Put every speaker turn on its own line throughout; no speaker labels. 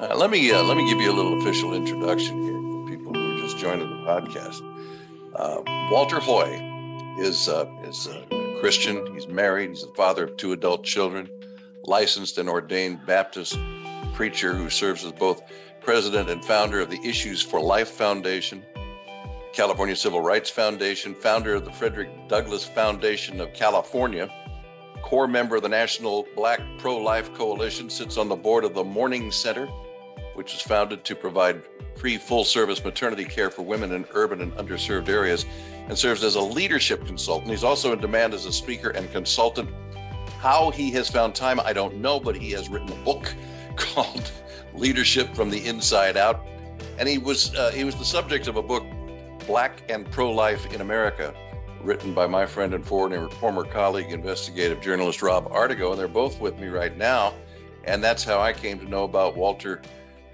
Uh, let me uh, let me give you a little official introduction here for people who are just joining the podcast. Uh, Walter Hoye is uh, is a Christian. He's married. He's the father of two adult children, licensed and ordained Baptist preacher who serves as both president and founder of the Issues for Life Foundation, California Civil Rights Foundation, founder of the Frederick Douglass Foundation of California core member of the National Black Pro Life Coalition, sits on the board of the Morning Center, which is founded to provide free full service maternity care for women in urban and underserved areas, and serves as a leadership consultant. He's also in demand as a speaker and consultant. How he has found time, I don't know, but he has written a book called Leadership from the Inside Out. And he was uh, he was the subject of a book, Black and Pro Life in America, written by my friend and former colleague, investigative journalist Rob Artigo, and they're both with me right now. And that's how I came to know about Walter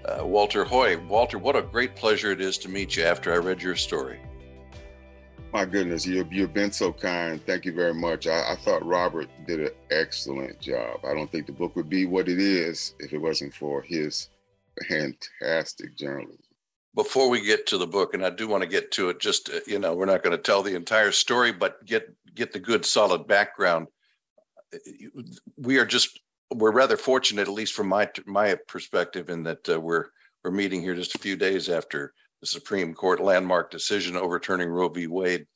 uh, Walter Hoye. Walter, what a great pleasure it is to meet you after I read your story.
My goodness, you, you've been so kind. Thank you very much. I, I thought Robert did an excellent job. I don't think the book would be what it is if it wasn't for his fantastic journalism
before we get to the book, and I do want to get to it, just uh, you know, we're not going to tell the entire story, but get get the good solid background. We are just we're rather fortunate, at least from my my perspective, in that uh, we're we're meeting here just a few days after the Supreme Court landmark decision overturning Roe v. Wade,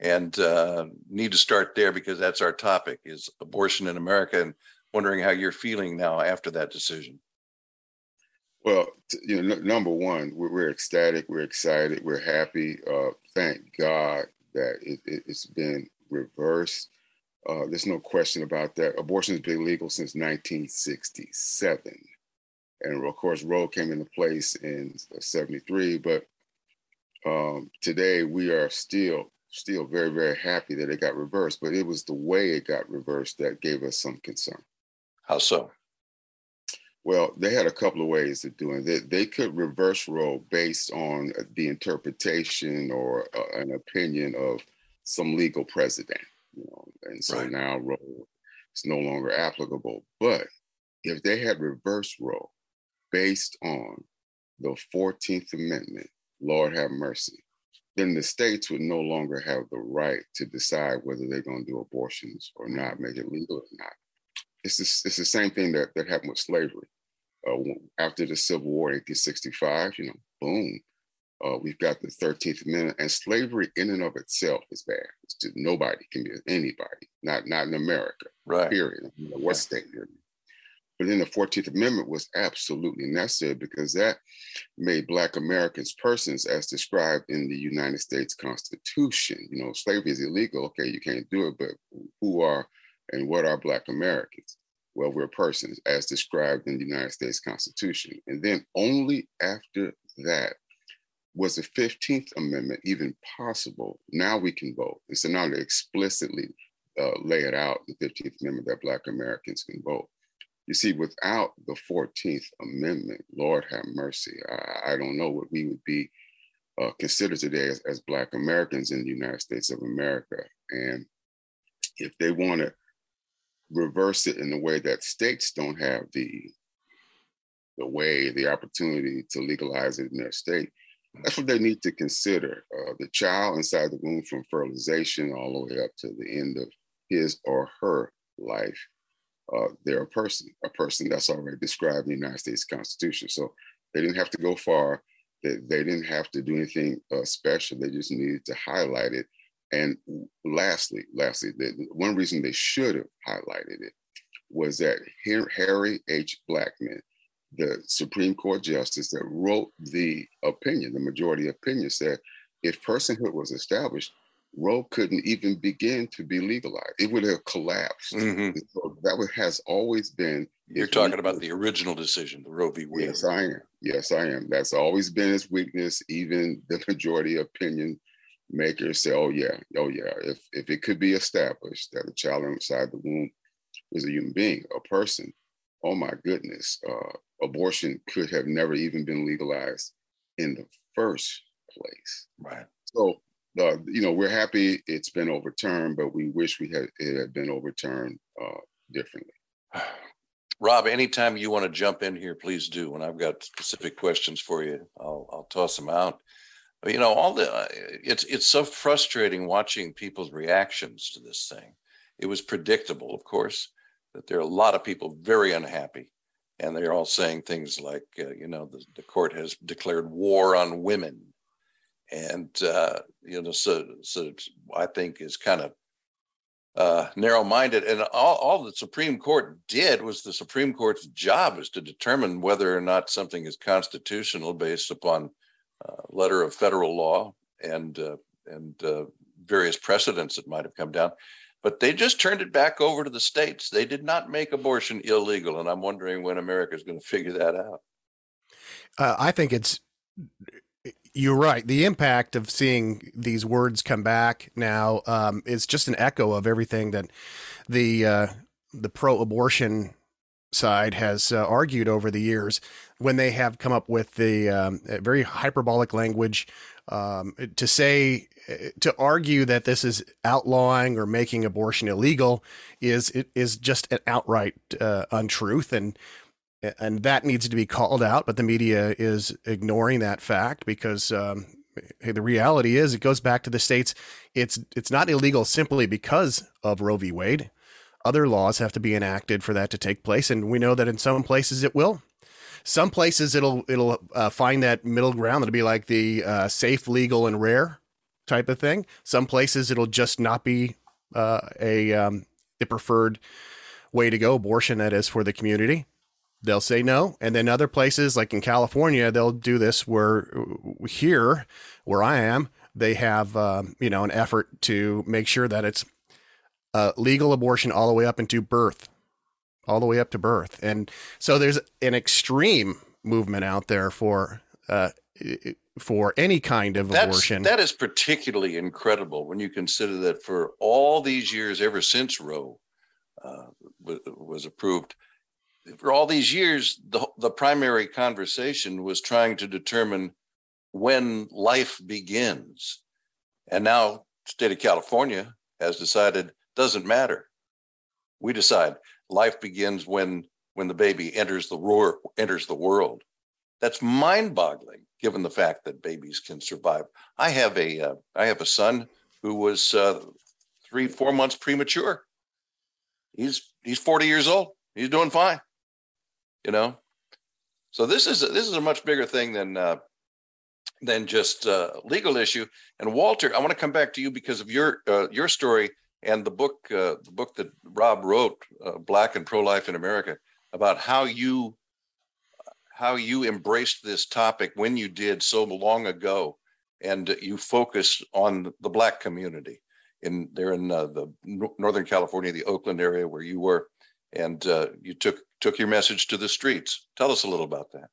and uh, need to start there because that's our topic: is abortion in America, and wondering how you're feeling now after that decision.
Well, you know, n- number one, we're, we're, ecstatic, we're excited, we're happy. Uh, thank God that it, has it, been reversed. Uh, there's no question about that. Abortion has been legal since 1967. And of course, Roe came into place in 73. But um, today we are still, still very, very happy that it got reversed. But it was the way it got reversed that gave us some concern.
How so?
Well, they had a couple of ways of doing it. They could reverse Roe based on the interpretation or uh, an opinion of some legal precedent. You know, and so right. now Roe is no longer applicable. But if they had reversed Roe based on the 14th Amendment, Lord have mercy, then the states would no longer have the right to decide whether they're going to do abortions or not, make it legal or not. It's, the, it's the same thing that, that happened with slavery uh, after the Civil War, 1865, you know, boom, uh, we've got the 13th Amendment, and slavery in and of itself is bad. Just, nobody can be anybody, not not in America,
right?
Period. Know, what state you're in. But then the 14th Amendment was absolutely necessary because that made Black Americans persons as described in the United States Constitution. You know, slavery is illegal. Okay, you can't do it, but who are and what are Black Americans? well, we're persons as described in the United States Constitution. And then only after that was the 15th Amendment even possible. Now we can vote. And so now they explicitly uh, lay it out, the 15th Amendment, that Black Americans can vote. You see, without the 14th Amendment, Lord have mercy, I, I don't know what we would be uh, considered today as, as Black Americans in the United States of America. And if they want to reverse it in the way that states don't have the the way, the opportunity to legalize it in their state. That's what they need to consider. Uh, the child inside the womb from fertilization all the way up to the end of his or her life, uh, they're a person, a person that's already described in the United States Constitution. So they didn't have to go far. They, they didn't have to do anything uh, special. They just needed to highlight it and lastly, lastly, the, one reason they should have highlighted it was that Harry H. Blackmun, the Supreme Court justice that wrote the opinion, the majority opinion said, if personhood was established, Roe couldn't even begin to be legalized. It would have collapsed. Mm-hmm. So that has always been.
You're talking about the original decision, the Roe v. Wade.
Yes, I am. Yes, I am. That's always been his weakness. Even the majority opinion makers say, oh yeah, oh yeah, if if it could be established that a child inside the womb is a human being, a person, oh my goodness, uh, abortion could have never even been legalized in the first place.
Right.
So uh, you know, we're happy it's been overturned, but we wish we had it had been overturned uh, differently.
Rob, anytime you want to jump in here, please do. When I've got specific questions for you. I'll, I'll toss them out. But, you know, all the uh, it's it's so frustrating watching people's reactions to this thing. It was predictable, of course, that there are a lot of people very unhappy, and they're all saying things like, uh, you know, the, the court has declared war on women, and uh, you know, so so I think is kind of uh, narrow-minded. And all, all the Supreme Court did was the Supreme Court's job is to determine whether or not something is constitutional based upon uh, letter of federal law and uh, and uh, various precedents that might have come down. But they just turned it back over to the states. They did not make abortion illegal, and I'm wondering when America is going to figure that out.
Uh, I think it's you're right. The impact of seeing these words come back now um, is just an echo of everything that the uh, the pro-abortion side has uh, argued over the years when they have come up with the um, very hyperbolic language um, to say to argue that this is outlawing or making abortion illegal is is just an outright uh, untruth and and that needs to be called out. But the media is ignoring that fact because um, hey, the reality is it goes back to the states. It's it's not illegal simply because of Roe v. Wade. Other laws have to be enacted for that to take place, and we know that in some places it will. Some places it'll it'll uh, find that middle ground. that'll be like the uh, safe, legal, and rare type of thing. Some places it'll just not be uh, a um, the preferred way to go. Abortion that is for the community they'll say no. And then other places, like in California, they'll do this where here, where I am, they have, um, you know, an effort to make sure that it's uh, legal abortion all the way up into birth, all the way up to birth. And so there's an extreme movement out there for, uh, for any kind of
That's,
abortion.
That is particularly incredible when you consider that for all these years, ever since Roe uh, was approved, for all these years, the, the primary conversation was trying to determine when life begins. And now state of California has decided doesn't matter. We decide life begins when when the baby enters the roar, enters the world. That's mind-boggling, given the fact that babies can survive. I have a uh, I have a son who was uh, three four months premature. He's he's forty years old. He's doing fine you know so this is a, this is a much bigger thing than uh, than just uh, legal issue and walter i want to come back to you because of your uh, your story and the book uh, the book that rob wrote black and pro-life in america about how you how you embraced this topic when you did so long ago and you focused on the black community in there in uh, the northern california the oakland area where you were and uh, you took took your message to the streets. Tell us a little about that.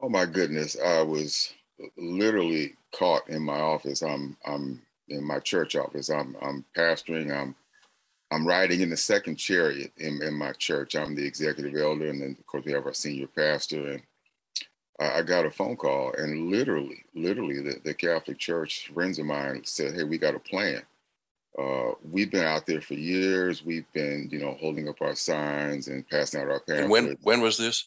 Oh my goodness, I was literally caught in my office. I'm I'm in my church office. I'm I'm pastoring. I'm I'm riding in the second chariot in, in my church. I'm the executive elder, and then of course we have our senior pastor. And I, I got a phone call, and literally, literally, the, the Catholic Church friends of mine said, "Hey, we got a plan." uh, we've been out there for years. We've been, you know, holding up our signs and passing out our pamphlets.
And when when was this?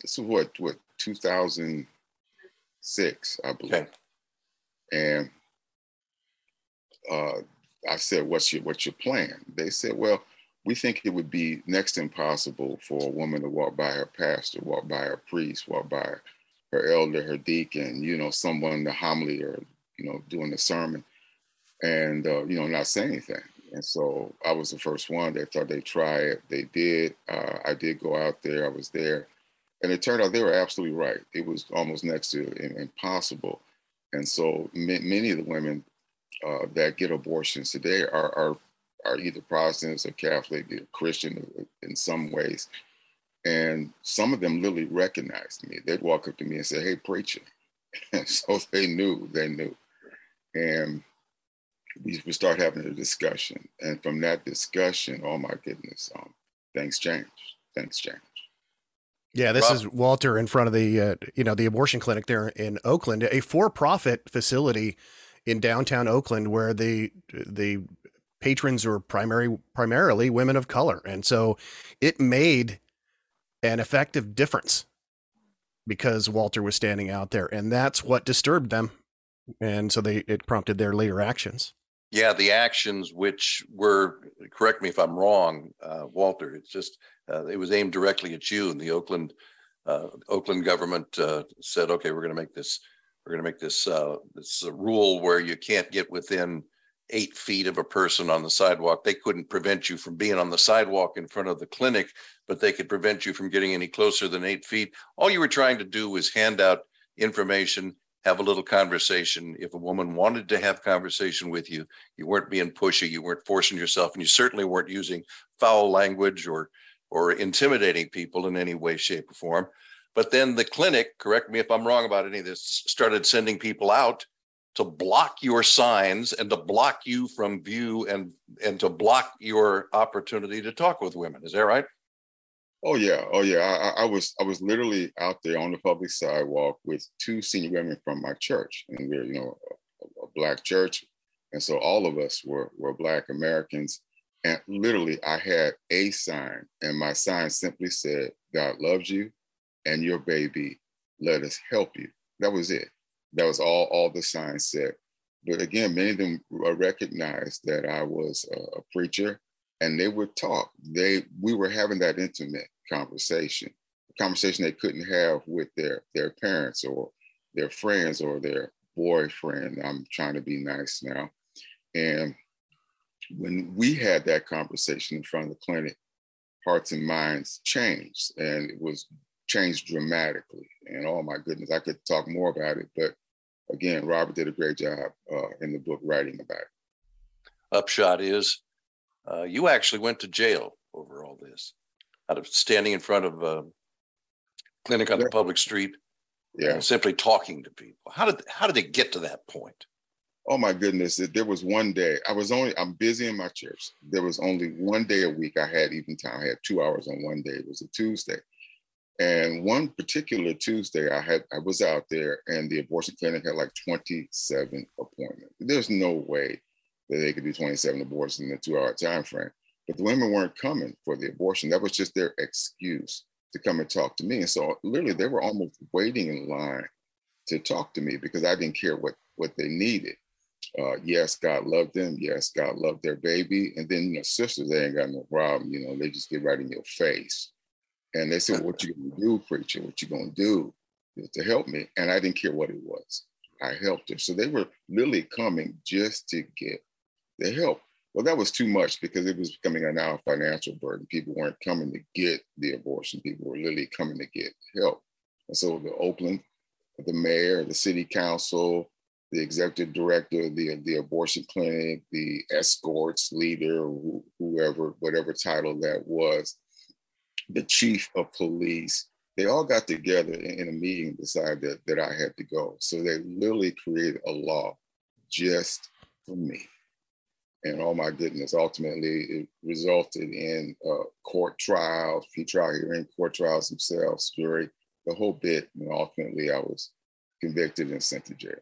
This is what what 2006, I believe. Okay. And uh, I said, "What's your what's your plan?" They said, "Well, we think it would be next impossible for a woman to walk by her pastor, walk by her priest, walk by her elder, her deacon, you know, someone the homily or you know doing the sermon." and uh, you know not say anything. And so I was the first one. They thought they'd try it. They did. Uh, I did go out there. I was there, and it turned out they were absolutely right. It was almost next to impossible. And so many of the women uh, that get abortions today are, are are either Protestants or Catholic, or Christian in some ways. And some of them literally recognized me. They'd walk up to me and say, "Hey, preacher," so they knew. They knew. And we, we start having a discussion. And from that discussion, oh my goodness, um, things change. Things change.
Yeah, this Rob. is Walter in front of the uh, you know the abortion clinic there in Oakland, a for-profit facility in downtown Oakland where the the patrons were primary primarily women of color, and so it made an effective difference because Walter was standing out there, and that's what disturbed them, and so they it prompted their later actions.
Yeah, the actions which were correct me if I'm wrong, uh, Walter. It's just uh, it was aimed directly at you, and the Oakland uh, Oakland government uh, said, "Okay, we're going to make this we're going to make this uh, this rule where you can't get within eight feet of a person on the sidewalk. They couldn't prevent you from being on the sidewalk in front of the clinic, but they could prevent you from getting any closer than eight feet. All you were trying to do was hand out information, have a little conversation. If a woman wanted to have conversation with you, you weren't being pushy, you weren't forcing yourself, and you certainly weren't using foul language or or intimidating people in any way, shape, or form. But then the clinic, correct me if I'm wrong about any of this, started sending people out to block your signs and to block you from view and and to block your opportunity to talk with women. Is that right?
Oh yeah, oh yeah. I, I, was I was literally out there on the public sidewalk with two senior women from my church, and we're you know a, a black church, and so all of us were were black Americans, and literally I had a sign, and my sign simply said, "God loves you, and your baby. Let us help you." That was it. That was all all the signs said. But again, many of them recognized that I was a, preacher, and they would talk. They we were having that intimate conversation, a conversation they couldn't have with their their parents or their friends or their boyfriend. I'm trying to be nice now. And when we had that conversation in front of the clinic, hearts and minds changed, and it was changed dramatically. And oh my goodness, I could talk more about it, but again, Robert did a great job uh, in the book writing about it.
Upshot is, uh, you actually went to jail over all this, out of standing in front of a clinic on the public street, yeah, simply talking to people. How did how did they get to that point?
Oh my goodness! There was one day I was only I'm busy in my church. There was only one day a week I had even time. I had two hours on one day. It was a Tuesday, and one particular Tuesday, I had I was out there, and the abortion clinic had like 27 appointments. There's no way that they could do 27 abortions in a two-hour time frame. But the women weren't coming for the abortion. That was just their excuse to come and talk to me. And so literally, they were almost waiting in line to talk to me because I didn't care what what they needed. Uh, yes, God loved them. Yes, God loved their baby. And then, you know, sisters, they ain't got no problem. You know, they just get right in your face. And they said, What you gonna do, preacher? What you gonna do to help me? And I didn't care what it was. I helped her. So they were literally coming just to get the help. Well, that was too much because it was becoming a now financial burden. People weren't coming to get the abortion. People were literally coming to get help. And so the Oakland, the mayor, the city council, the executive director the, the abortion clinic, the escorts leader, whoever, whatever title that was, the chief of police, they all got together in a meeting and decided that, that I had to go. So they literally created a law just for me. And oh my goodness, ultimately it resulted in uh, court trials, pre-trial hearing, court trials themselves, jury, the whole bit. And ultimately I was convicted and sent to jail.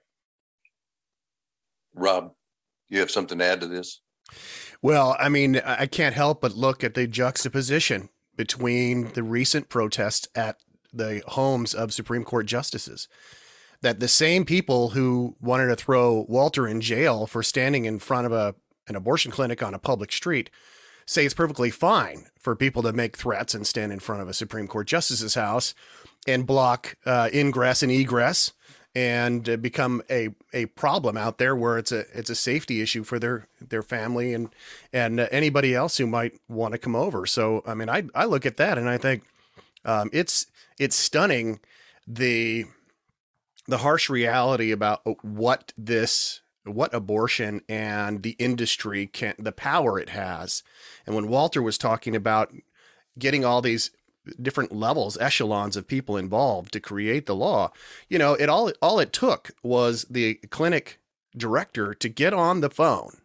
Rob, you have something to add to this?
Well, I mean, I can't help but look at the juxtaposition between the recent protests at the homes of Supreme Court justices. That the same people who wanted to throw Walter in jail for standing in front of a, an abortion clinic on a public street say it's perfectly fine for people to make threats and stand in front of a Supreme Court justice's house and block uh, ingress and egress and uh, become a a problem out there where it's a it's a safety issue for their their family and and uh, anybody else who might want to come over. So I mean, I I look at that and I think um, it's it's stunning the the harsh reality about what this what abortion and the industry can the power it has. And when Walter was talking about getting all these different levels, echelons of people involved to create the law. You know, it all all it took was the clinic director to get on the phone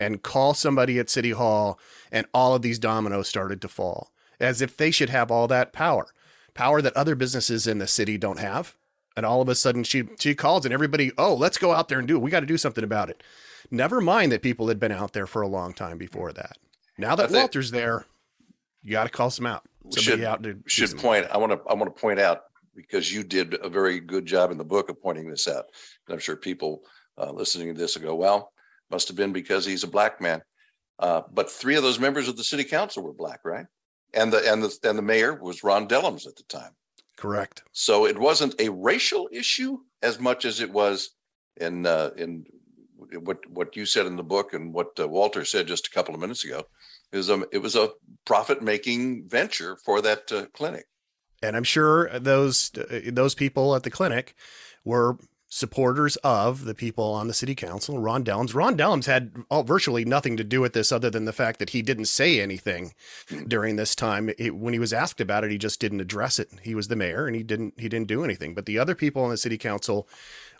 and call somebody at City Hall, and all of these dominoes started to fall, as if they should have all that power, power that other businesses in the city don't have. And all of a sudden, she she calls, and everybody, oh, let's go out there and do it. We got to do something about it. Never mind that people had been out there for a long time before that. Now that think, Walter's there, you got to call some out.
Should, out to should point. I want to. I want to point out because you did a very good job in the book of pointing this out. And I'm sure people uh, listening to this will go, "Well, must have been because he's a black man." Uh, but three of those members of the city council were black, right? And the and the and the mayor was Ron Dellums at the time.
Correct.
So it wasn't a racial issue as much as it was in uh, in what what you said in the book and what uh, Walter said just a couple of minutes ago. is a it was a profit making venture for that uh, clinic.
And I'm sure those uh, those people at the clinic were supporters of the people on the city council, Ron Dellums. Ron Dellums had all, virtually nothing to do with this other than the fact that he didn't say anything hmm. during this time. It, when he was asked about it, he just didn't address it. He was the mayor and he didn't he didn't do anything. But the other people on the city council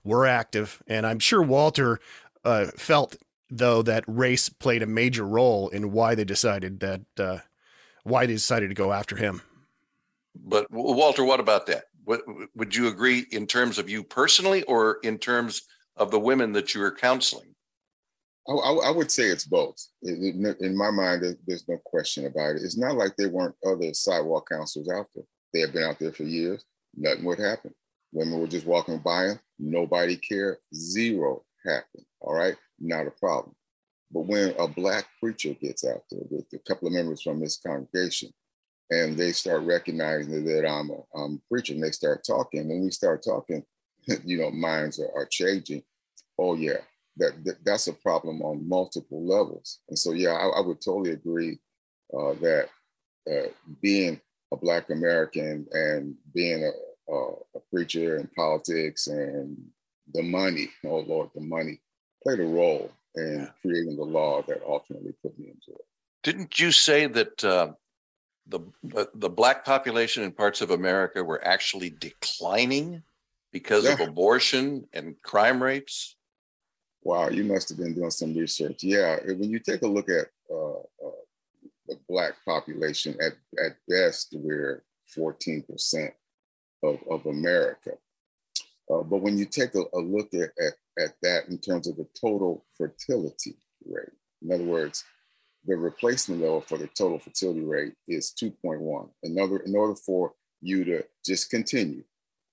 were active, and I'm sure Walter uh, felt though that race played a major role in why they decided that uh, why they decided to go after him.
But Walter, what about that? What, would you agree in terms of you personally, or in terms of the women that you were counseling?
I, I would say it's both. In, in my mind, there's no question about it. It's not like there weren't other sidewalk counselors out there. They have been out there for years. Nothing would happen. Women were just walking by them. Nobody cared. Zero happened. All right, not a problem. But when a black preacher gets out there with a couple of members from this congregation, and they start recognizing that I'm a, I'm a preacher, and they start talking. When we start talking, you know, minds are, are changing. Oh yeah, that, that, that's a problem on multiple levels. And so yeah, I, I would totally agree uh, that uh, being a Black American and being a, a, a preacher in politics and the money, oh Lord, the money played a role in creating the law that ultimately put me into it.
Didn't you say that uh, the, the, the black population in parts of America were actually declining because yeah. of abortion and crime rates?
Wow, you must have been doing some research. Yeah, when you take a look at uh, uh, the black population, at at best we're 14% of, of America. Uh, but when you take a, a look at, at, at that in terms of the total fertility rate, in other words, the replacement level for the total fertility rate is 2.1. In order, in order for you to just continue,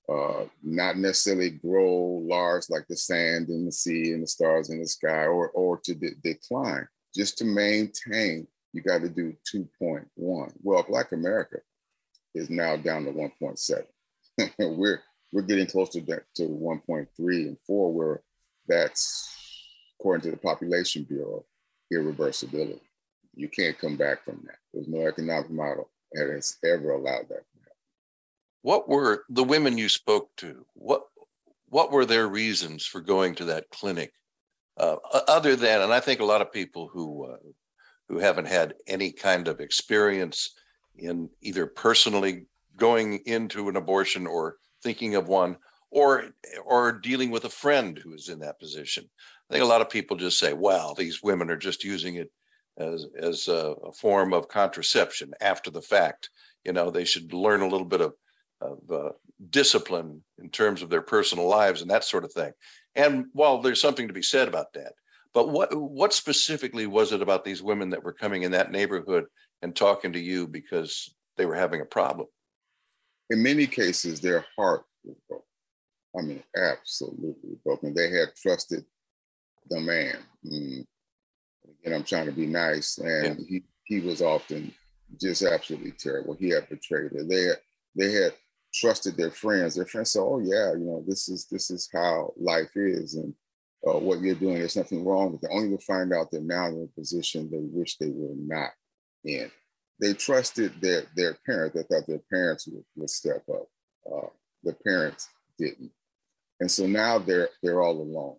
uh, not necessarily grow large like the sand in the sea and the stars in the sky, or, or to de- decline, just to maintain, you got to do 2.1. Well, Black America is now down to 1.7. we're we're getting closer to, to 1.3 and 4, where that's, according to the Population Bureau, irreversibility. You can't come back from that. There's no economic model that has ever allowed that.
What were the women you spoke to? What what were their reasons for going to that clinic? Uh, other than, and I think a lot of people who uh, who haven't had any kind of experience in either personally going into an abortion or thinking of one or or dealing with a friend who is in that position. I think a lot of people just say, "Well, these women are just using it as as a, a form of contraception after the fact." You know, they should learn a little bit of, of uh, discipline in terms of their personal lives and that sort of thing. And while there's something to be said about that, but what what specifically was it about these women that were coming in that neighborhood and talking to you because they were having a problem?
In many cases, their heart was broken. I mean, absolutely broken. They had trusted the man. Mm. Again, I'm trying to be nice, and yeah. he he was often just absolutely terrible. He had betrayed her. They had they had trusted their friends. Their friends said, "Oh yeah, you know this is this is how life is, and uh, what you're doing, there's nothing wrong with it." Only to find out that now they're in a position they wish they were not in they trusted their their parents. They thought their parents would, would step up. Uh, the parents didn't, and so now they're they're all alone.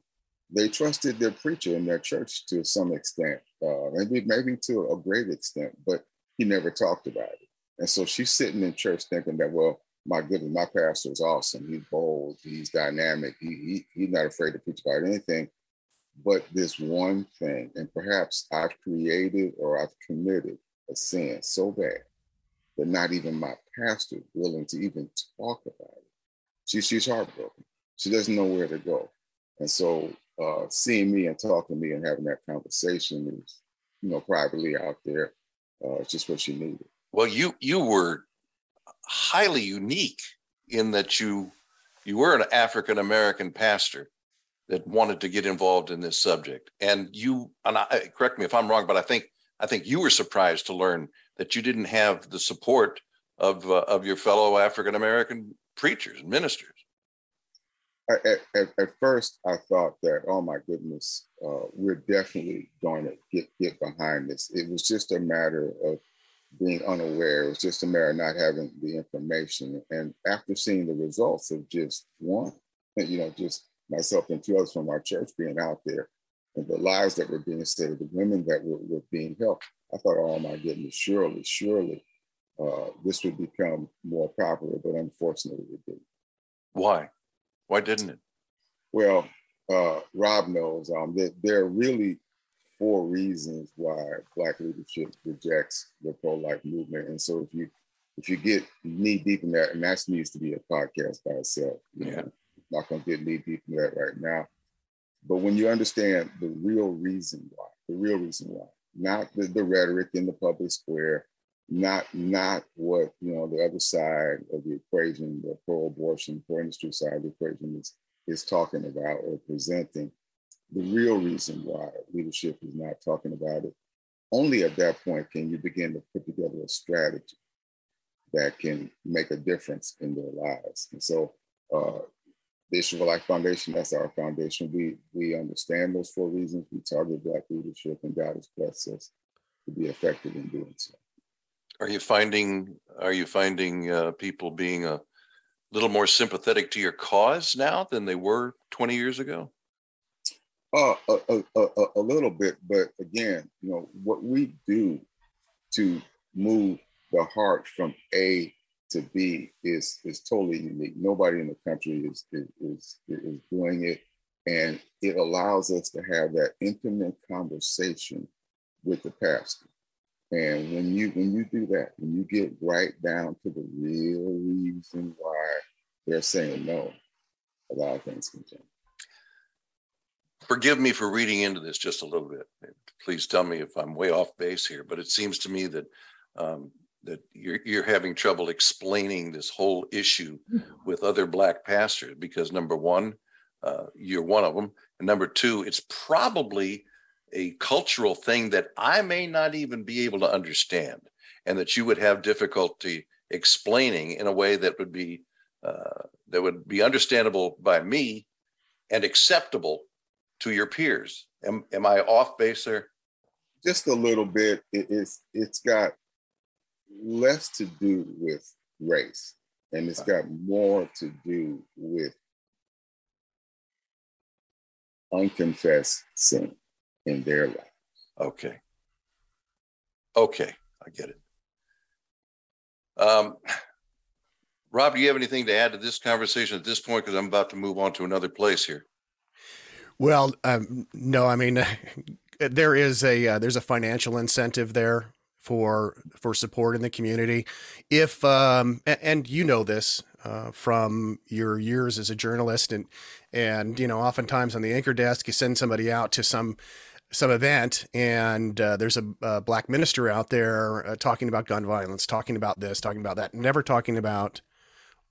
They trusted their preacher in their church to some extent, uh, maybe maybe to a great extent, but he never talked about it. And so she's sitting in church thinking that, well, my goodness, my pastor is awesome. He's bold. He's dynamic. He, he he's not afraid to preach about anything but this one thing. And perhaps I've created or I've committed a sin so bad that not even my pastor willing to even talk about it. She, she's heartbroken. She doesn't know where to go. And so uh, seeing me and talking to me and having that conversation is, you know, privately out there, uh, just what she needed.
Well, you you were highly unique in that you you were an African American pastor that wanted to get involved in this subject, and you and I correct me if I'm wrong, but I think I think you were surprised to learn that you didn't have the support of uh, of your fellow African American preachers and ministers.
At, at, at, first, I thought that, oh my goodness, uh, we're definitely going to get get behind this. It was just a matter of being unaware. It was just a matter of not having the information. And after seeing the results of just one, you know, just myself and two others from our church being out there, and the lives that were being saved, the women that were, were being helped, I thought, oh my goodness, surely, surely uh, this would become more popular, but unfortunately it didn't.
Why? Why didn't it?
Well, uh, Rob knows um, that there are really four reasons why Black leadership rejects the pro-life movement. And so if you if you get knee deep in that, and that needs to be a podcast by itself. You yeah. Know, not gonna get knee deep in that right now. But when you understand the real reason why, the real reason why, not the, the rhetoric in the public square, not not what you know the other side of the equation, the pro-abortion, pro-industry side of the equation is is talking about or presenting. The real reason why leadership is not talking about it. Only at that point can you begin to put together a strategy that can make a difference in their lives. And so, uh, the Life Foundation, that's our foundation. We we understand those four reasons. We target Black leadership, and God has blessed us to be effective in doing so.
Are you finding are you finding uh, people being a little more sympathetic to your cause now than they were 20 years ago?
Uh, a, a, a, a little bit, but again, you know what we do to move the heart from A to be is is totally unique. Nobody in the country is is is, is doing it, and it allows us to have that intimate conversation with the pastor. And when you when you do that, when you get right down to the real reason why they're saying no, a lot of things can change.
Forgive me for reading into this just a little bit. Please tell me if I'm way off base here, but it seems to me that um, that you're you're having trouble explaining this whole issue with other black pastors because number one, uh, you're one of them, and number two, it's probably a cultural thing that I may not even be able to understand, and that you would have difficulty explaining in a way that would be uh, that would be understandable by me and acceptable to your peers. Am, am I off base there?
Just a little bit. It, it's it's got less to do with race, and it's got more to do with unconfessed sin in their lives.
Okay. Okay, I get it. Um, Rob, do you have anything to add to this conversation at this point? Because I'm about to move on to another place here.
Well, um, no, I mean, there is a uh, there's a financial incentive there for for support in the community. If um, and, and you know this uh, from your years as a journalist, and and you know, oftentimes on the anchor desk, you send somebody out to some some event and uh, there's a, a, black minister out there uh, talking about gun violence talking about this talking about that never talking about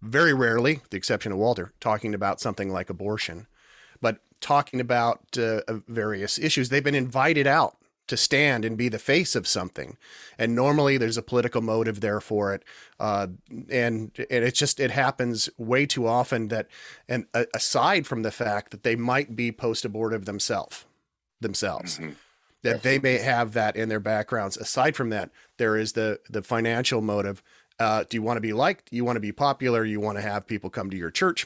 very rarely the exception of walter talking about something like abortion but talking about uh, various issues they've been invited out to stand and be the face of something and normally there's a political motive there for it uh, and, and it's just it happens way too often that and aside from the fact that they might be post-abortive themselves themselves. Mm-hmm. That they may have that in their backgrounds. Aside from that, there is the the financial motive. Uh, do you want to be liked? You want to be popular? You want to have people come to your church?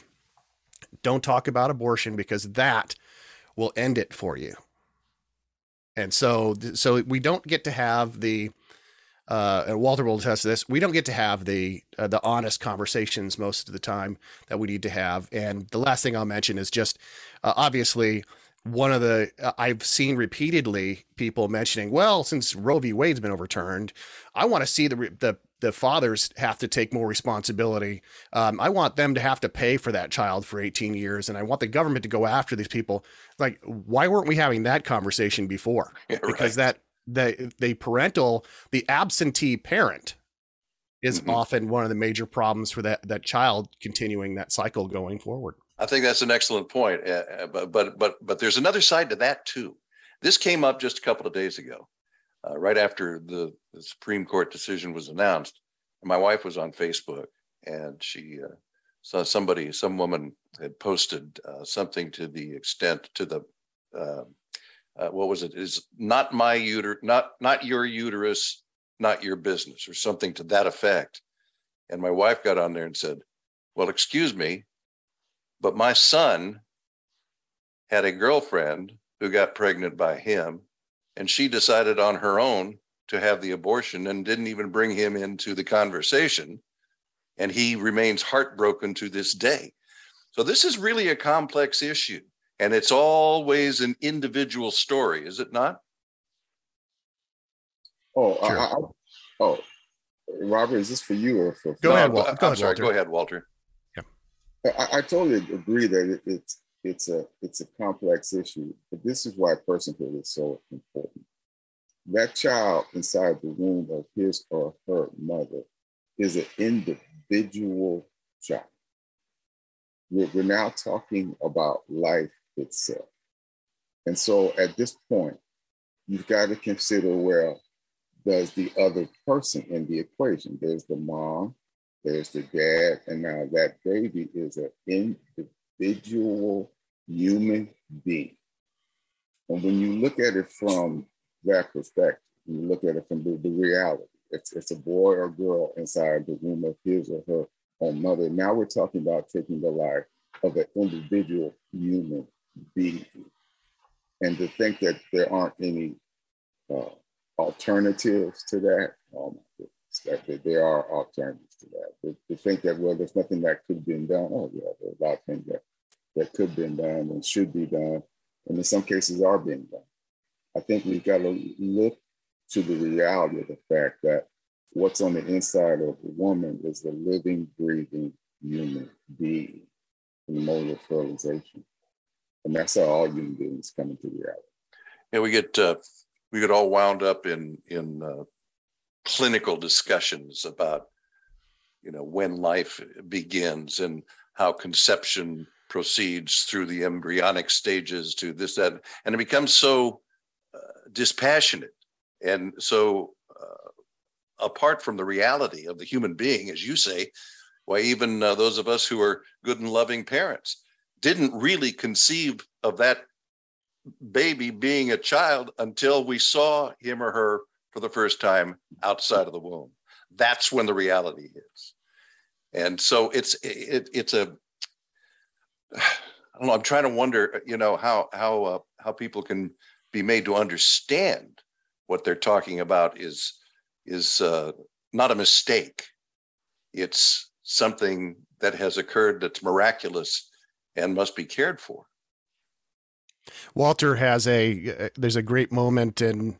Don't talk about abortion because that will end it for you. And so, so we don't get to have the uh, and Walter will attest to this. We don't get to have the uh, the honest conversations most of the time that we need to have. And the last thing I'll mention is just uh, obviously one of the uh, I've seen repeatedly people mentioning, well, since Roe v. Wade's been overturned, I want to see the the the fathers have to take more responsibility. Um, I want them to have to pay for that child for 18 years, and I want the government to go after these people. Like, why weren't we having that conversation before?
Yeah,
Because
right.
that the the parental, the absentee parent, is
Mhm.
often one of the major problems for that that child continuing that cycle going forward.
I think that's an excellent point. Uh, but but but but there's another side to that too. This came up just a couple of days ago, uh, right after the, the Supreme Court decision was announced. My wife was on Facebook, and she uh, saw somebody, some woman had posted uh, something to the extent to the uh, uh, what was it? Is not my uterus, not not your uterus, not your business, or something to that effect. And my wife got on there and said, "Well, excuse me, but my son had a girlfriend who got pregnant by him, and she decided on her own to have the abortion and didn't even bring him into the conversation. And he remains heartbroken to this day. So, this is really a complex issue, and it's always an individual story, is it not?
Oh,
Sure.
I, I, oh, Robert, is this for you or for?
Go
No,
ahead,
I'm-
Wal-
I'm
go ahead,
sorry.
Walter.
Go ahead, Walter.
I, I totally agree that it, it's it's a it's a complex issue, but this is why personhood is so important. That child inside the womb of his or her mother is an individual child. We're, we're now talking about life itself, and so at this point, you've got to consider well, does the other person in the equation? There's the mom, there's the dad, and now that baby is an individual human being. And when you look at it from that perspective, you look at it from the, the reality, it's, it's a boy or girl inside the womb of his or her own mother. Now we're talking about taking the life of an individual human being. And to think that there aren't any uh, alternatives to that, oh my goodness that, that there are alternatives to that. To, to think that, well, there's nothing that could have been done. Oh, yeah, there's a lot of things that, that could been done and should be done, and in some cases are being done. I think we've got to look to the reality of the fact that what's on the inside of a woman is a living, breathing human being in the mode of fertilization. And that's how all human beings come into reality.
Yeah, we get uh, we get all wound up in in uh, clinical discussions about you know when life begins and how conception proceeds through the embryonic stages to this that and it becomes so uh, dispassionate and so uh, apart from the reality of the human being as you say why even uh, those of us who are good and loving parents didn't really conceive of that baby being a child until we saw him or her for the first time outside of the womb. That's when the reality is. And so it's it, it's a I. I'm trying to wonder, you know, how how uh, how people can be made to understand what they're talking about is is uh, not a mistake. It's something that has occurred that's miraculous and must be cared for.
Walter has a uh, there's a great moment in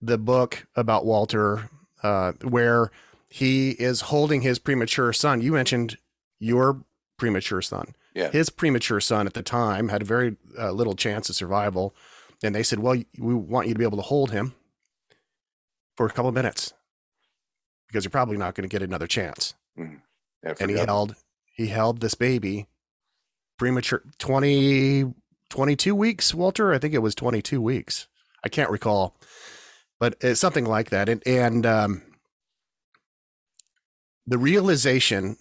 the book about Walter uh, where he is holding his premature son. You mentioned your premature son.
Yeah.
His premature son at the time had very uh, little chance of survival, and they said, "Well, we want you to be able to hold him for a couple of minutes because you're probably not going to get another chance."
Mm. I
And he held he held this baby premature 20 22 weeks, Walter. I think it was 22 weeks. I can't recall, but it's something like that. And, and um, the realization,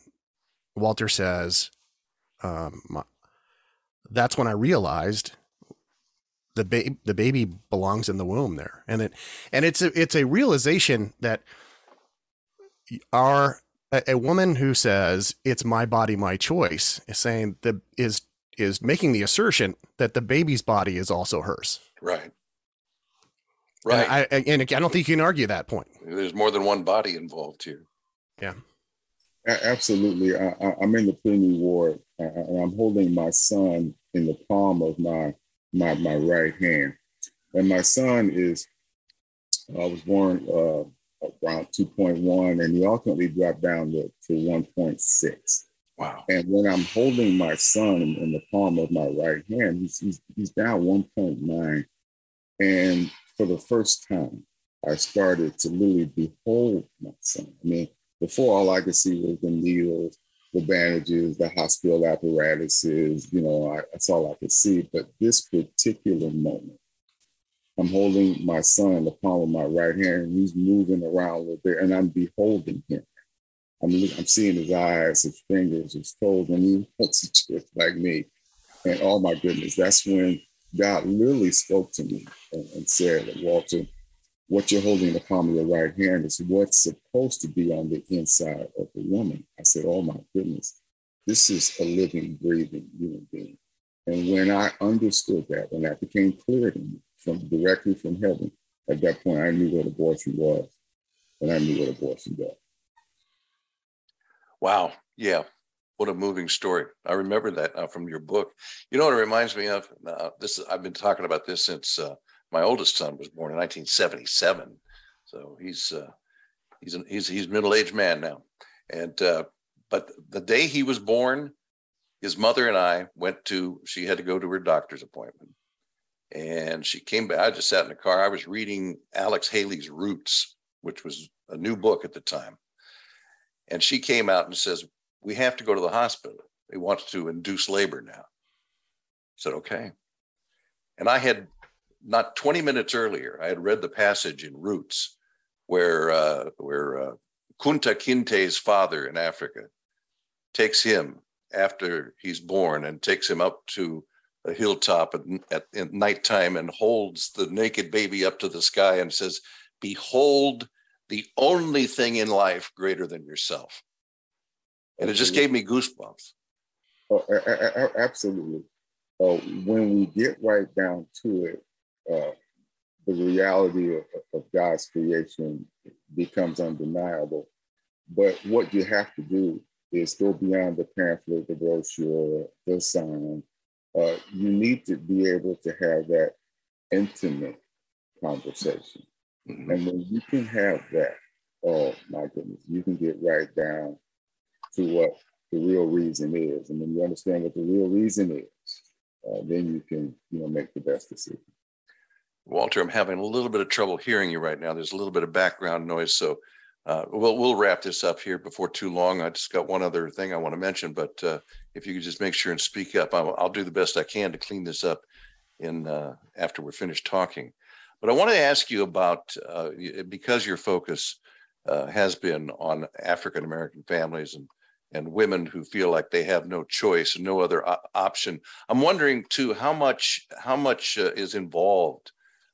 Walter says, um, my- that's when I realized the baby the baby belongs in the womb there, and it and it's a it's a realization that our a, a woman who says it's my body, my choice is saying the is is making the assertion that the baby's body is also hers.
right.
And
Right.
I, I- and I don't think you can argue that point.
There's more than one body involved here.
A- Absolutely. I, I, I'm in the preemie ward, and I'm holding my son in the palm of my my my right hand. And my son is, I was born uh, around 2.1, and he ultimately dropped down to, to 1.6.
Wow.
And when I'm holding my son in, the palm of my right hand, he's, he's, he's down 1.9. And for the first time, I started to really behold my son. I mean, before all I could see was the needles, the bandages, the hospital apparatuses, you know, I, that's all I could see. But this particular moment, I'm holding my son in the palm of my right hand, and he's moving around a little bit, and I'm beholding him. I'm, I'm seeing his eyes, his fingers, his toes, and he looks just like me. And oh my goodness, that's when God literally spoke to me and, and said, Walter, what you're holding in the palm of your right hand is what's supposed to be on the inside of the woman. I said, Oh my goodness, this is a living, breathing human being. And when I understood that, when that became clear to me from directly from heaven, at that point I knew what abortion was, and I knew what abortion was.
Wow. Yeah. What a moving story. I remember that uh, from your book. You know what it reminds me of? Uh, this I've been talking about this since uh, my oldest son was born in 1977. So he's uh, he's an, he's he's middle aged man now, and uh, but the day he was born, his mother and I went to. She had to go to her doctor's appointment, and she came back. I just sat in the car. I was reading Alex Haley's Roots, which was a new book at the time, and she came out and says, "We have to go to the hospital. He wants to induce labor now." I said, "Okay." And I had not 20 minutes earlier, I had read the passage in Roots where uh, where uh, Kunta Kinte's father in Africa takes him after he's born and takes him up to a hilltop at, at, at nighttime and holds the naked baby up to the sky and says, "Behold, the only thing in life greater than yourself." And it just gave me goosebumps.
Oh, absolutely. Uh, when we get right down to it, uh, the reality of, of, God's creation becomes undeniable. But what you have to do is go beyond the pamphlet, the brochure, the sign. Uh, you need to be able to have that intimate conversation. Mm-hmm. And when you can have that, oh my goodness, you can get right down to what the real reason is. And when you understand what the real reason is, uh, then you can, you know, make the best decision.
Walter, I'm having a little bit of trouble hearing you right now. There's a little bit of background noise, so uh, we'll we'll wrap this up here before too long. I just got one other thing I want to mention, but uh, if you could just make sure and speak up, I'll, I'll do the best I can to clean this up in uh, after we're finished talking. But I want to ask you about uh, because your focus uh, has been on African American families and and women who feel like they have no choice and no other option. I'm wondering too how much how much uh, is involved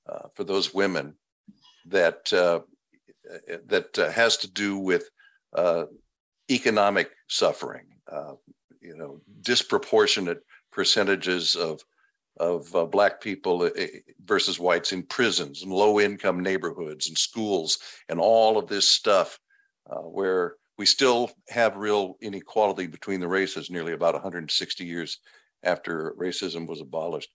uh, for those women that uh, that uh, has to do with uh, economic suffering. Uh, you know, disproportionate percentages of of black people versus whites in prisons and low income neighborhoods and schools and all of this stuff where we still have real inequality between the races nearly about 160 years after racism was abolished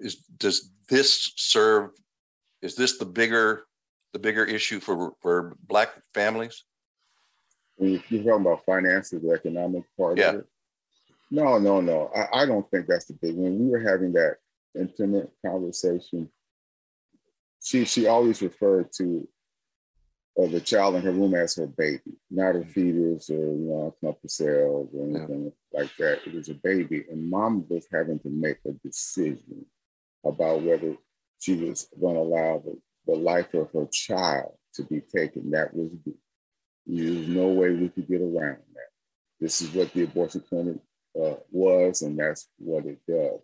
is does this serve is this the bigger the bigger issue for for black families?
You're talking about finances the economic part yeah. of it? No no no. I, I don't think that's the big one we were having that intimate conversation she she always referred to of the child in her room as her baby, not a fetus or you know clump of cells or anything yeah. like that. It was a baby, and mom was having to make a decision about whether she was going to allow the, the life of her child to be taken. That was there's no way we could get around that. This is what the abortion clinic uh, was, and that's what it does.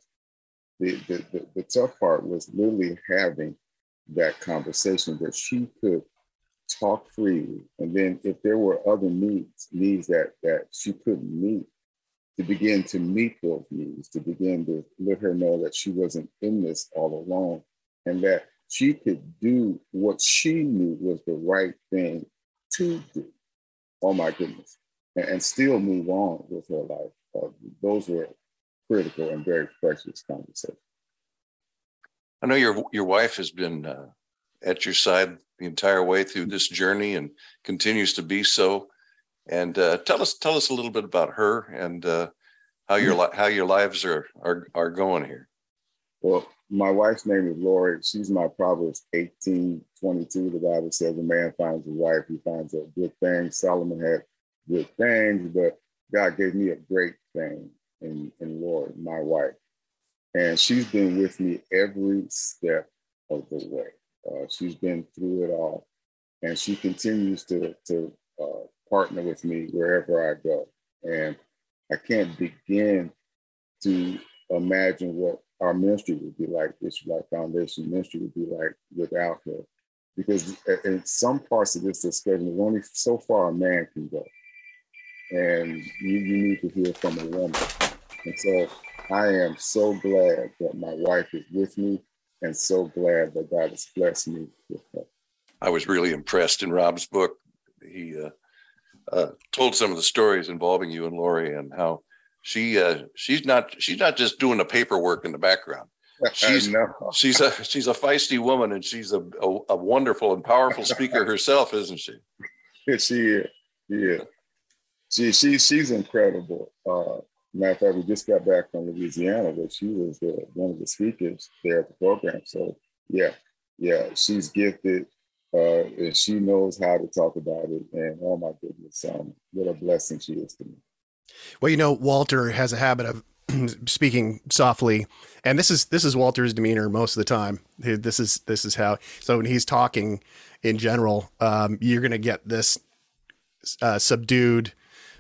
The, the, the, the tough part was literally having that conversation that she could talk freely. And then if there were other needs, needs that that she couldn't meet, to begin to meet those needs, to begin to let her know that she wasn't in this all alone and that she could do what she knew was the right thing to do. Oh my goodness. And, and still move on with her life. Uh, those were critical and very precious conversations.
I know your your wife has been uh, at your side the entire way through this journey and continues to be so. And uh, tell us tell us a little bit about her and uh, how your how your lives are are are going here.
Well, my wife's name is Lori. She's my Proverbs 18, 22. The Bible says a man finds a wife, he finds a good thing. Solomon had good things, but God gave me a great thing in, in my wife. And she's been with me every step of the way. Uh, she's been through it all. And she continues to, to uh, partner with me wherever I go. And I can't begin to imagine what our ministry would be like, this Life Foundation ministry would be like without her. Because in some parts of this discussion, there's only so far a man can go. And you, you need to hear from a woman. And so I am so glad that my wife is with me and so glad that God has blessed me with her.
I was really impressed in Rob's book. He uh, uh, told some of the stories involving you and Lori and how she uh, she's not she's not just doing the paperwork in the background. She's she's a she's a feisty woman and she's a, a, a wonderful and powerful speaker herself, isn't she?
she is. Yeah. She she she's incredible. Uh, matter of fact, we just got back from Louisiana, where she was one of the speakers there at the program. So yeah, yeah, she's gifted. Uh, and she knows how to talk about it. And oh my goodness, um, what a blessing she is to me.
Well, you know, Walter has a habit of speaking softly, and this is this is Walter's demeanor most of the time. This is this is how. So when he's talking in general, um, you're going to get this uh, subdued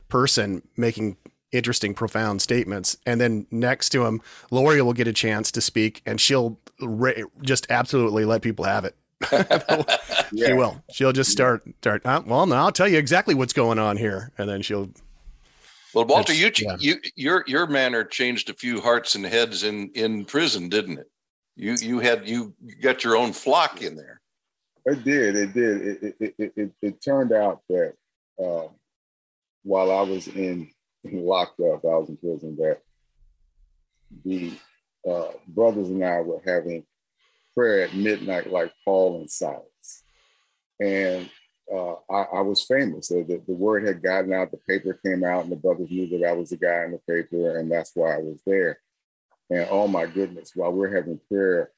person making interesting, profound statements, and then next to him, Lori will get a chance to speak, and she'll ra- just absolutely let people have it. yeah. She will. She'll just start start. Uh, well, now I'll tell you exactly what's going on here, and then she'll
well, Walter, you, yeah. you your your manner changed a few hearts and heads in in prison, didn't it? You you had you got your own flock in there.
It did. It did. It it it, it, it turned out that uh, while I was in, in locked up, I was in prison. That the uh, brothers and I were having prayer at midnight, like Paul and Silas, and uh, I, I, was famous. So the, the word had gotten out, the paper came out, and the brothers knew that I was the guy in the paper, and that's why I was there. And oh my goodness, while we're having prayer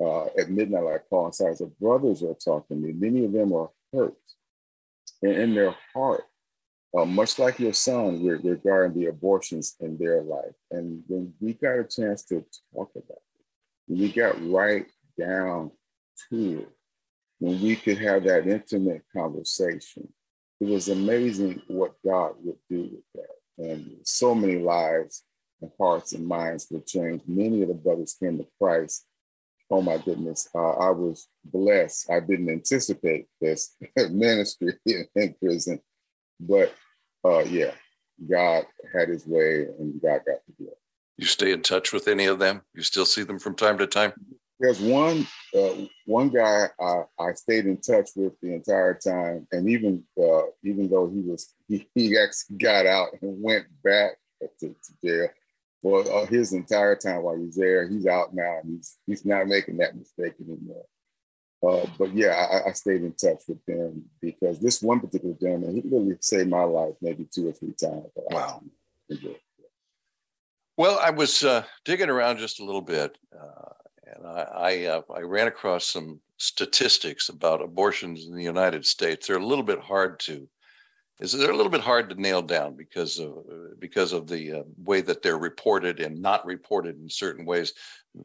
uh, at midnight, like Paul and Silas, the brothers are talking to me. Many of them are hurt, and in their heart, uh, much like your son, regarding the abortions in their life. And when we got a chance to talk about it, we got right down to it when we could have that intimate conversation. It was amazing what God would do with that. And so many lives and hearts and minds were changed. Many of the brothers came to Christ. Oh my goodness, uh, I was blessed. I didn't anticipate this ministry in prison, but uh, yeah, God had his way and God got the glory.
You stay in touch with any of them? You still see them from time to time?
There's one uh, one guy I, I stayed in touch with the entire time, and even uh, even though he was he, he actually got out and went back to, to jail for uh, his entire time while he's there. He's out now, and he's he's not making that mistake anymore. Uh, but yeah, I, I, stayed in touch with them because this one particular gentleman, he really saved my life maybe two or three times.
Wow. Well, I was uh, digging around just a little bit, uh, and I I, uh, I, ran across some statistics about abortions in the United States. They're a little bit hard to is they're a little bit hard to nail down because of because of the uh, way that they're reported and not reported in certain ways.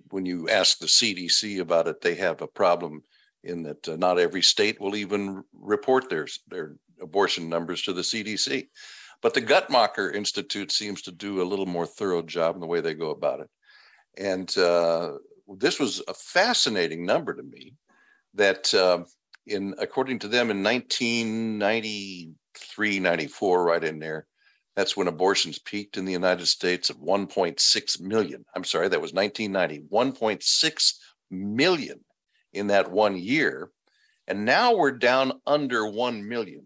When you ask the CDC about it, they have a problem in that uh, not every state will even report their their abortion numbers to the CDC. But the Guttmacher Institute seems to do a little more thorough job in the way they go about it. And uh, this was a fascinating number to me that uh, in according to them in 1993 94 right in there that's when abortions peaked in the united states at 1.6 million i'm sorry that was 1990 1.6 million in that one year and now we're down under 1 million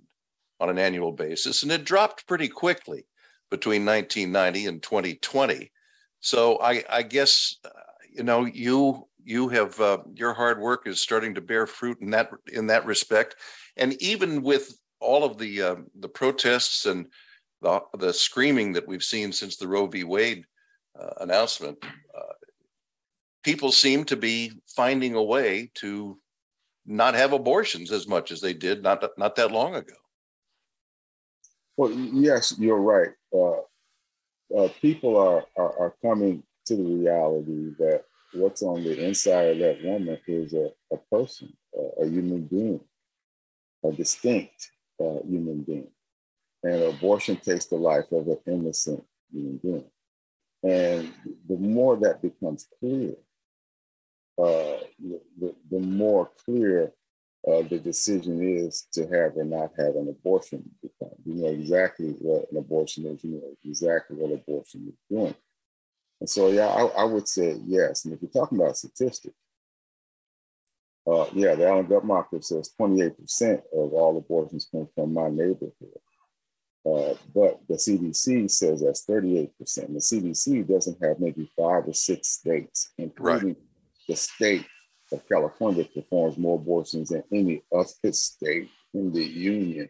on an annual basis and it dropped pretty quickly between 1990 and 2020 so i, I guess uh, you know you you have uh, your hard work is starting to bear fruit in that in that respect, and even with all of the uh, the protests and the the screaming that we've seen since the Roe v. Wade uh, announcement, uh, people seem to be finding a way to not have abortions as much as they did not not that long ago.
Well, yes, you're right. Uh, uh, people are, are, are coming to the reality that what's on the inside of that woman is a, a person, a, a human being, a distinct uh, human being, and abortion takes the life of an innocent human being. And the more that becomes clear, uh, the, the more clear uh, the decision is to have or not have an abortion. You know exactly what an abortion is, you know exactly what abortion is doing. And so, yeah, I, I would say yes. And if you're talking about statistics, uh, yeah, the Alan Guttmacher says 28% of all abortions come from my neighborhood. Uh, but the CDC says that's 38%. The CDC doesn't have maybe five or six states, including right. The state of California performs more abortions than any other state in the union.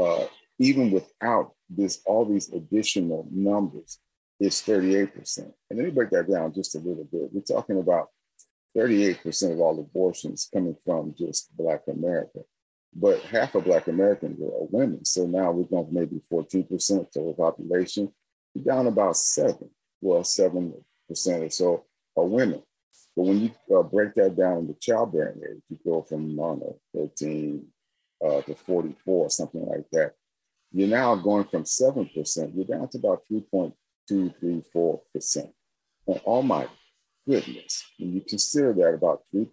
Uh, even without this, all these additional numbers, it's 38%. And let me break that down just a little bit. We're talking about 38% of all abortions coming from just Black America. But half of Black Americans are women. So now we're going from maybe 14% of the population, down about seven, well, 7% or so are women. But when you uh, break that down into childbearing age, you go from, know, 13 uh, to 44, something like that. You're now going from 7%, you're down to about 3.234%. And oh my goodness, when you consider that about 3%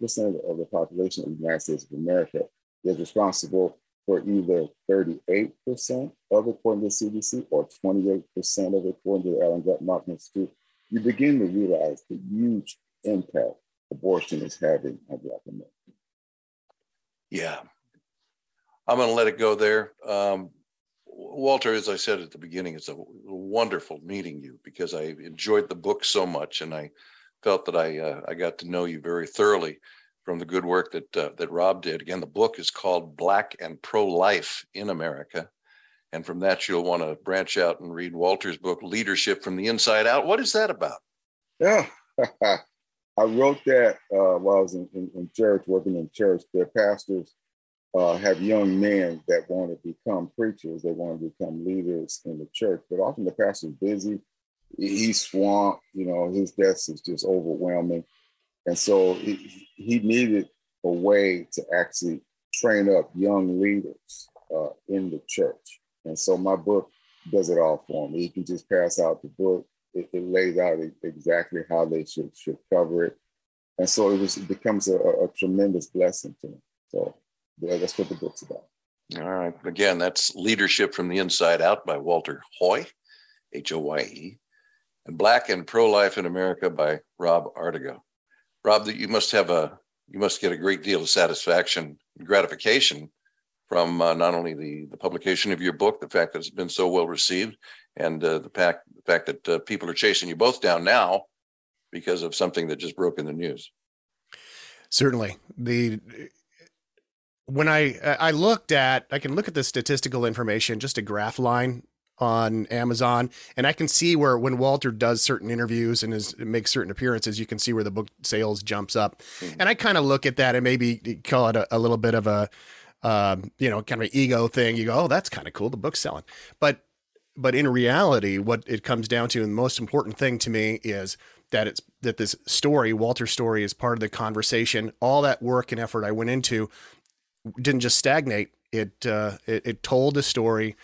of the population of the United States of America is responsible for either 38% of according to the CDC or 28% of according to the Alan Guttmacher Institute, you begin to realize the huge impact abortion is having on Black Americans.
Yeah. I'm going to let it go there. Um, Walter, as I said at the beginning, it's a wonderful meeting you because I enjoyed the book so much, and I felt that I uh, I got to know you very thoroughly from the good work that uh, that Rob did. Again, the book is called Black and Pro Life in America, and from that you'll want to branch out and read Walter's book, Leadership from the Inside Out. What is that about?
Yeah, I wrote that uh, while I was in, in, in, church, working in church. Their pastors uh, have young men that want to become preachers. They want to become leaders in the church, but often the pastor's busy. He's swamped. You know, his desk is just overwhelming, and so he, he needed a way to actually train up young leaders uh, in the church. And so my book does it all for me. He can just pass out the book it, it lays out exactly how they should should cover it, and so it was it becomes a, a tremendous blessing to them. So yeah, that's what the book's about.
All right. Again, that's Leadership from the Inside Out by Walter Hoye, H O Y E, and Black and Pro Life in America by Rob Artigo. Rob, that you must have a you must get a great deal of satisfaction and gratification from uh, not only the, the publication of your book, the fact that it's been so well received, and uh, the fact the fact that uh, people are chasing you both down now because of something that just broke in the news.
Certainly, the when I I looked at I can look at the statistical information, just a graph line on Amazon, and I can see where when Walter does certain interviews and is makes certain appearances, you can see where the book sales jumps up, mm-hmm. and I kind of look at that and maybe call it a, a little bit of a um, you know, kind of an ego thing. You go, oh, that's kind of cool. The book's selling, but but in reality, what it comes down to, and the most important thing to me is that it's that this story, Walter's story, is part of the conversation. All that work and effort I went into didn't just stagnate. It uh, it, it, told a story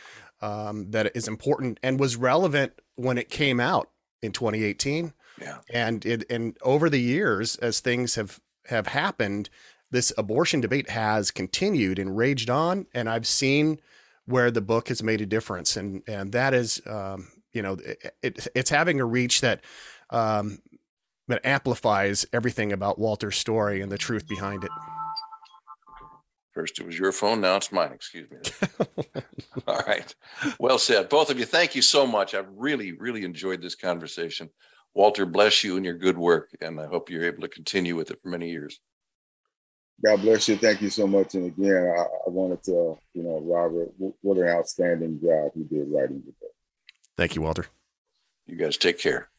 um, that is important and was relevant when it came out in 2018.
Yeah.
And it and over the years, as things have have happened, this abortion debate has continued and raged on. And I've seen where the book has made a difference, and and that is, um, you know, it, it, it's having a reach that um, that amplifies everything about Walter's story and the truth behind it.
First it was your phone, now it's mine. Excuse me. All right. Well said. Both of you, thank you so much. I've really, really enjoyed this conversation. Walter, bless you and your good work, and I hope you're able to continue with it for many years.
God bless you. Thank you so much. And again, I, I wanted to, you know, Robert, what an outstanding job you did writing the book.
Thank you, Walter.
You guys take care.